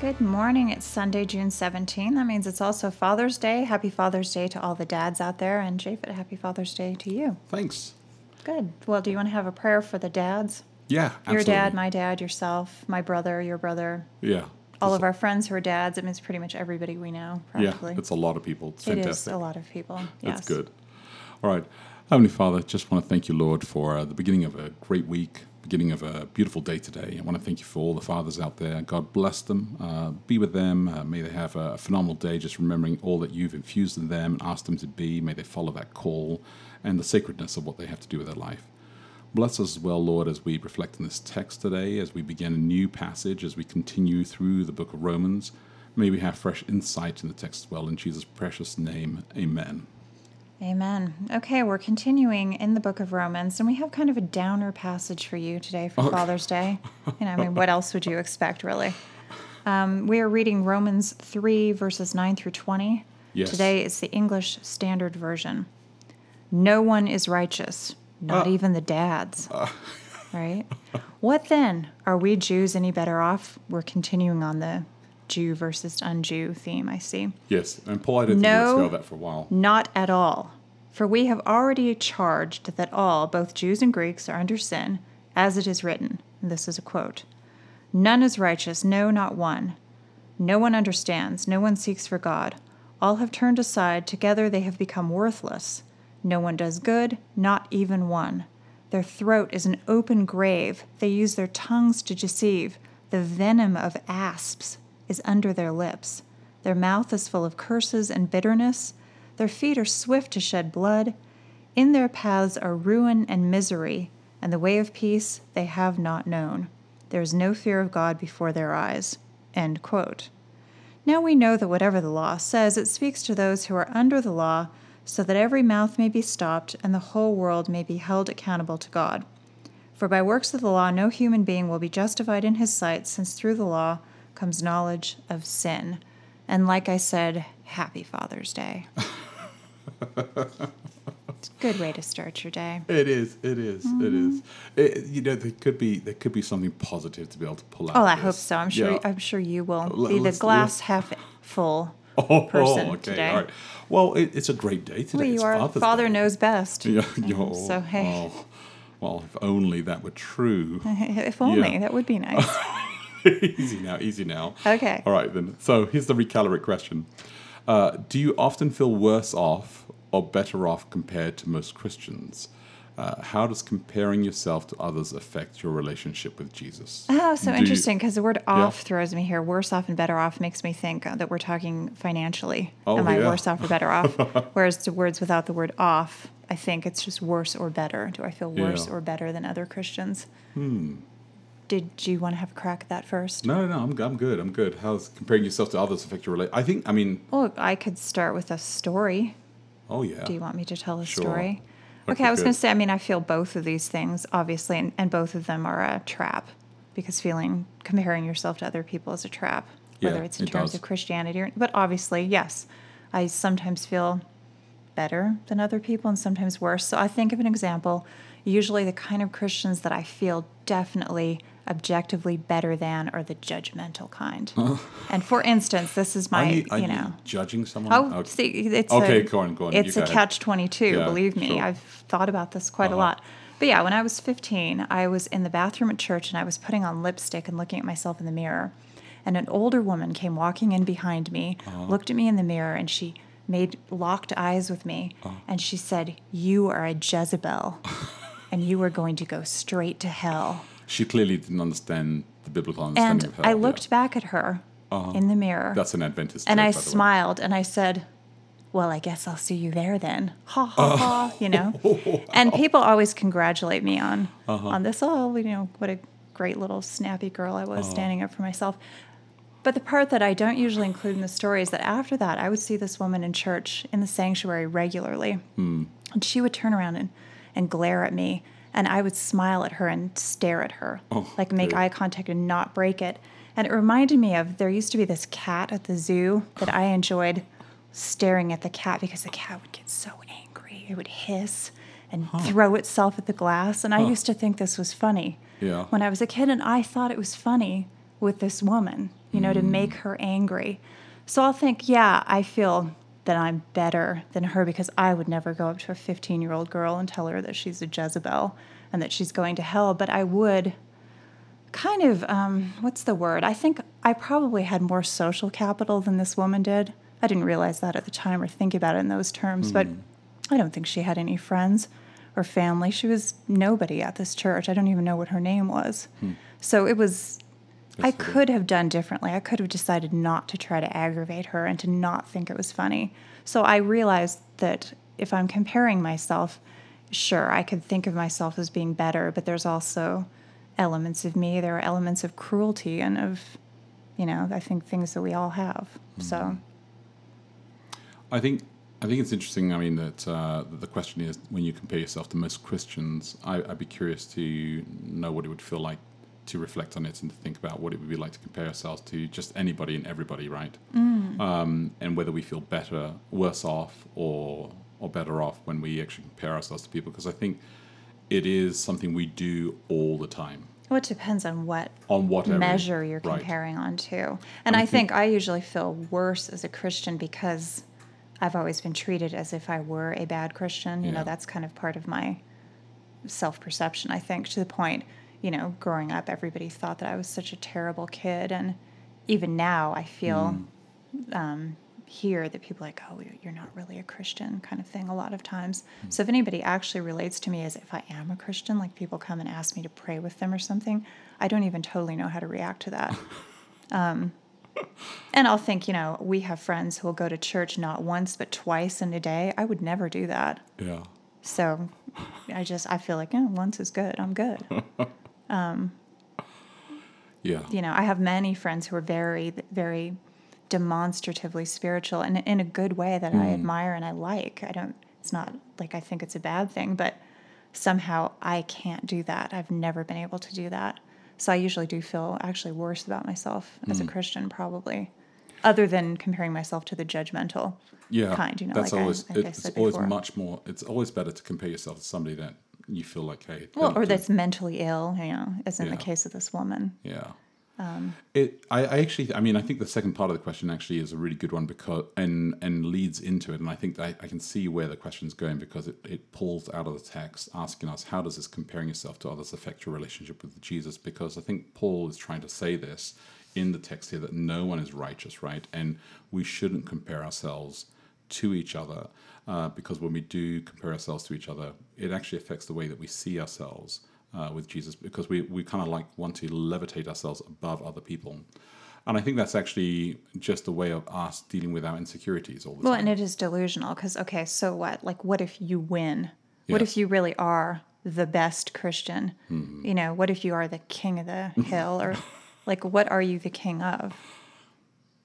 Good morning. It's Sunday, June 17. That means it's also Father's Day. Happy Father's Day to all the dads out there, and Japhet, happy Father's Day to you. Thanks. Good. Well, do you want to have a prayer for the dads? Yeah, Your absolutely. dad, my dad, yourself, my brother, your brother, Yeah. all of our friends who are dads. It means pretty much everybody we know, Yeah, it's a lot of people. It's fantastic. is a lot of people. Yes. That's good. All right. Heavenly Father, just want to thank you, Lord, for uh, the beginning of a great week, beginning of a beautiful day today. I want to thank you for all the fathers out there. God bless them. Uh, be with them. Uh, may they have a phenomenal day, just remembering all that you've infused in them and asked them to be. May they follow that call and the sacredness of what they have to do with their life. Bless us as well, Lord, as we reflect on this text today, as we begin a new passage, as we continue through the book of Romans. May we have fresh insight in the text as well. In Jesus' precious name, amen. Amen. Okay, we're continuing in the book of Romans, and we have kind of a downer passage for you today for Father's Day. You know, I mean, what else would you expect, really? Um, we are reading Romans 3, verses 9 through 20. Yes. Today is the English Standard Version. No one is righteous, not even the dads. right? What then? Are we Jews any better off? We're continuing on the Jew versus un-Jew theme, I see. Yes, and Paul, I didn't No. think that for a while. Not at all. For we have already charged that all, both Jews and Greeks, are under sin, as it is written. And this is a quote None is righteous, no, not one. No one understands, no one seeks for God. All have turned aside, together they have become worthless. No one does good, not even one. Their throat is an open grave, they use their tongues to deceive. The venom of asps is under their lips. Their mouth is full of curses and bitterness. Their feet are swift to shed blood. In their paths are ruin and misery, and the way of peace they have not known. There is no fear of God before their eyes. Now we know that whatever the law says, it speaks to those who are under the law, so that every mouth may be stopped and the whole world may be held accountable to God. For by works of the law, no human being will be justified in his sight, since through the law comes knowledge of sin. And like I said, happy Father's Day. it's a good way to start your day. It is. It is, It Mm-hmm. is. It, you know, there could be there could be something positive to be able to pull out. Oh, I hope so. I'm sure. Yeah. I'm sure you will Let- be the glass half full oh, person okay, today. All right. Well, it, it's a great day today. Well, you It's are. Father's Father Day. knows best. Yeah. yo, So, hey. oh, well, if only that were true. if only Yeah. that would be nice. easy now. Easy now. Okay. All right then. So here's the recalibrate question: uh, Do you often feel worse off or better off compared to most Christians? Uh, how does comparing yourself to others affect your relationship with Jesus? Oh, so Do interesting because the word off throws me here. Worse off and better off makes me think uh, that we're talking financially. Oh, Am I worse off or better off? Whereas the words without the word off, I think it's just worse or better. Do I feel worse Yeah. or better than other Christians? Hmm. Did you want to have a crack at that first? No, no, I'm, I'm good. I'm good. How's comparing yourself to others affect your relationship? I think. I mean, Well, I could start with a story. oh yeah. Do you want me to tell a Sure. story? Okay, Okay, I was going to say, I mean, I feel both of these things, obviously, and, and both of them are a trap because feeling, comparing yourself to other people is a trap, whether Yeah, it's in it terms does. of Christianity or, but obviously, yes, I sometimes feel better than other people and sometimes worse. So I think of an example, usually the kind of Christians that I feel definitely objectively better than or the judgmental kind. and for instance, this is my, you, you know, judging someone? Oh, Okay. see, it's Okay, a, go on, go on. It's a catch twenty two. Yeah, believe me, sure. I've thought about this quite a Uh-huh. lot. But yeah, when I was fifteen, I was in the bathroom at church and I was putting on lipstick and looking at myself in the mirror, and an older woman came walking in behind me, Uh-huh. looked at me in the mirror, and she made locked eyes with me, Uh-huh. and she said, "You are a Jezebel." And you are going to go straight to hell. She clearly didn't understand the biblical And understanding of hell. I yeah. Uh-huh. looked back at her in the mirror. That's an Adventist. And joke, I the way. smiled and I said, Well, I guess I'll see you there then. Ha ha Uh. ha, you know? And people always congratulate me on Uh-huh. on this. Oh, you know, what a great little snappy girl I was standing up for myself. But the part that I don't usually include in the story is that after that, I would see this woman in church in the sanctuary regularly. Hmm. And she would turn around and, and glare at me. And I would smile at her and stare at her, Oh, like make good. eye contact and not break it. And it reminded me of there used to be this cat at the zoo that I enjoyed staring at the cat because the cat would get so angry. It would hiss and throw itself at the glass. And I used to think this was funny Yeah. when I was a kid, and I thought it was funny with this woman, you know, to mm. make her angry. So I'll think, yeah, I feel that I'm better than her because I would never go up to a 15 year old girl and tell her that she's a Jezebel and that she's going to hell. But I would kind of, um, what's the word? I think I probably had more social capital than this woman did. I didn't realize that at the time or think about it in those terms, but I don't think she had any friends or family. She was nobody at this church. I don't even know what her name was. So it was, I could have done differently. I could have decided not to try to aggravate her and to not think it was funny. So I realized that if I'm comparing myself, sure, I could think of myself as being better, but there's also elements of me. There are elements of cruelty and of, you know, I think things that we all have. So. I think I think it's interesting. I mean that, uh, that the question is when you compare yourself to most Christians, I, I'd be curious to know what it would feel like to reflect on it and to think about what it would be like to compare ourselves to just anybody and everybody, right? Um, and whether we feel better, worse off, or or better off when we actually compare ourselves to people. Because I think it is something we do all the time. Well, it depends on what On what measure you're Right. comparing on to. And I I, think- think I usually feel worse as a Christian because I've always been treated as if I were a bad Christian. You Yeah. know, that's kind of part of my self perception, I think, to the point, you know, growing up, everybody thought that I was such a terrible kid. And even now, I feel Mm. um, here that people are like, oh, you're- you're not really a Christian kind of thing a lot of times. So if anybody actually relates to me as if I am a Christian, like people come and ask me to pray with them or something, I don't even totally know how to react to that. um, and I'll think, you know, we have friends who will go to church not once but twice in a day. I would never do that. Yeah. So I just I feel like yeah, once is good. I'm good. Um, yeah. you know, I have many friends who are very, very demonstratively spiritual and in a good way that I hmm. admire and I like. I don't, it's not like I think it's a bad thing, but somehow I can't do that. I've never been able to do that. So I usually do feel actually worse about myself as a hmm. Christian, probably, other than comparing myself to the judgmental yeah, kind, you know, that's like I- always like I it's said always much more. It's always better to compare yourself to somebody that you feel like, hey, Well, or that's mentally ill, you know, as in Yeah. the case of this woman. yeah. Um, it, I, I actually, I mean, I think the second part of the question actually is a really good one because and and leads into it, and I think I, I can see where the question's going because it, it pulls out of the text, asking us how does this comparing yourself to others affect your relationship with Jesus? Because I think Paul is trying to say this in the text here that no one is righteous, right? And we shouldn't compare ourselves to each other uh, because when we do compare ourselves to each other, it actually affects the way that we see ourselves uh, with Jesus because we, we kind of like want to levitate ourselves above other people. And I think that's actually just a way of us dealing with our insecurities all the Well, time. and it is delusional because, okay, so what? Like, what if you win? What if you really are the best Christian? Mm-hmm. You know, what if you are the king of the hill? Or, like, what are you the king of?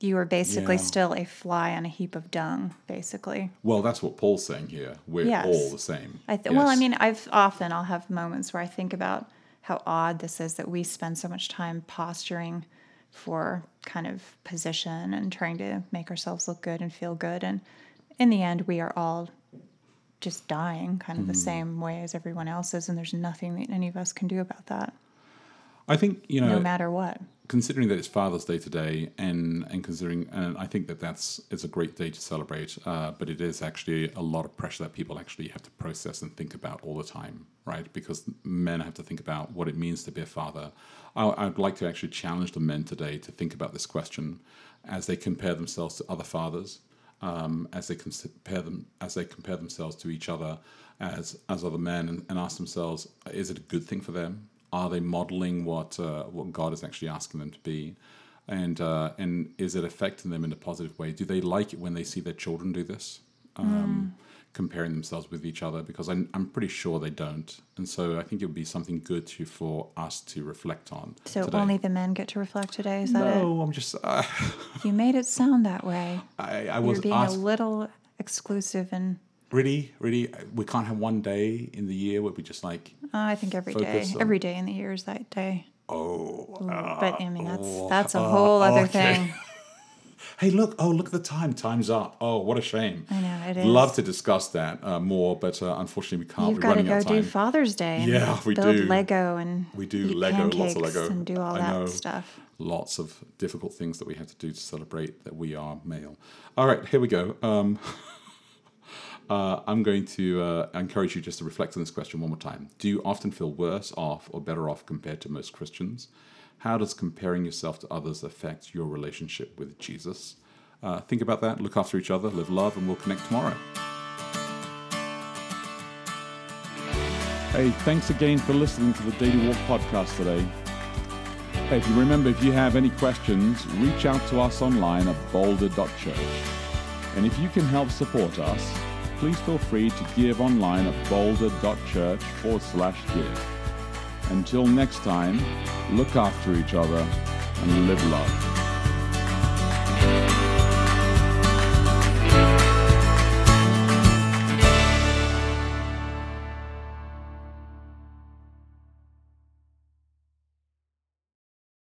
You are basically Yeah. still a fly on a heap of dung, basically. well, that's what Paul's saying here. We're Yes. all the same. I th- Well, I mean, I've often I'll have moments where I think about how odd this is that we spend so much time posturing for kind of position and trying to make ourselves look good and feel good, and in the end, we are all just dying kind of the mm. same way as everyone else is, and there's nothing that any of us can do about that, I think, you know, no matter what. Considering that it's Father's Day today, and and considering, and I think that that's it's a great day to celebrate. Uh, but it is actually a lot of pressure that people actually have to process and think about all the time, right? Because men have to think about what it means to be a father. I, I'd like to actually challenge the men today to think about this question as they compare themselves to other fathers, um, as they compare them as they compare themselves to each other as as other men, and, and ask themselves, is it a good thing for them? Are they modeling what uh, what God is actually asking them to be? And uh, and is it affecting them in a positive way? Do they like it when they see their children do this? Um, comparing themselves with each other because I'm, I'm pretty sure they don't. And so I think it would be something good to for us to reflect on. So today. only the men get to reflect today. Is that no, I'm just uh. You made it sound that way. I, I You're was being asked a little exclusive, and really, really. We can't have one day in the year where we just like uh, I think every day, on... every day in the year is that day. oh. but I mean, that's oh, that's a uh, whole other okay. thing. Hey, look! Oh, look at the time. Time's up. Oh, what a shame. I know it is. Love to discuss that uh, more, but uh, unfortunately we can't. You've We're got to go do. Father's Day. And Yeah, we build do. Lego and We do Lego, lots of Lego. and do all I that know. stuff. Lots of difficult things that we have to do to celebrate that we are male. All right, here we go. Um, uh, I'm going to uh, encourage you just to reflect on this question one more time. Do you often feel worse off or better off compared to most Christians? How does comparing yourself to others affect your relationship with Jesus? Uh, think about that, look after each other, live love, and we'll connect tomorrow. Hey, thanks again for listening to the Daily Walk podcast today. Hey, if you remember, if you have any questions, reach out to us online at boulder.church. And if you can help support us, please feel free to give online at boulder.church forward slash give. Until next time, look after each other and live love.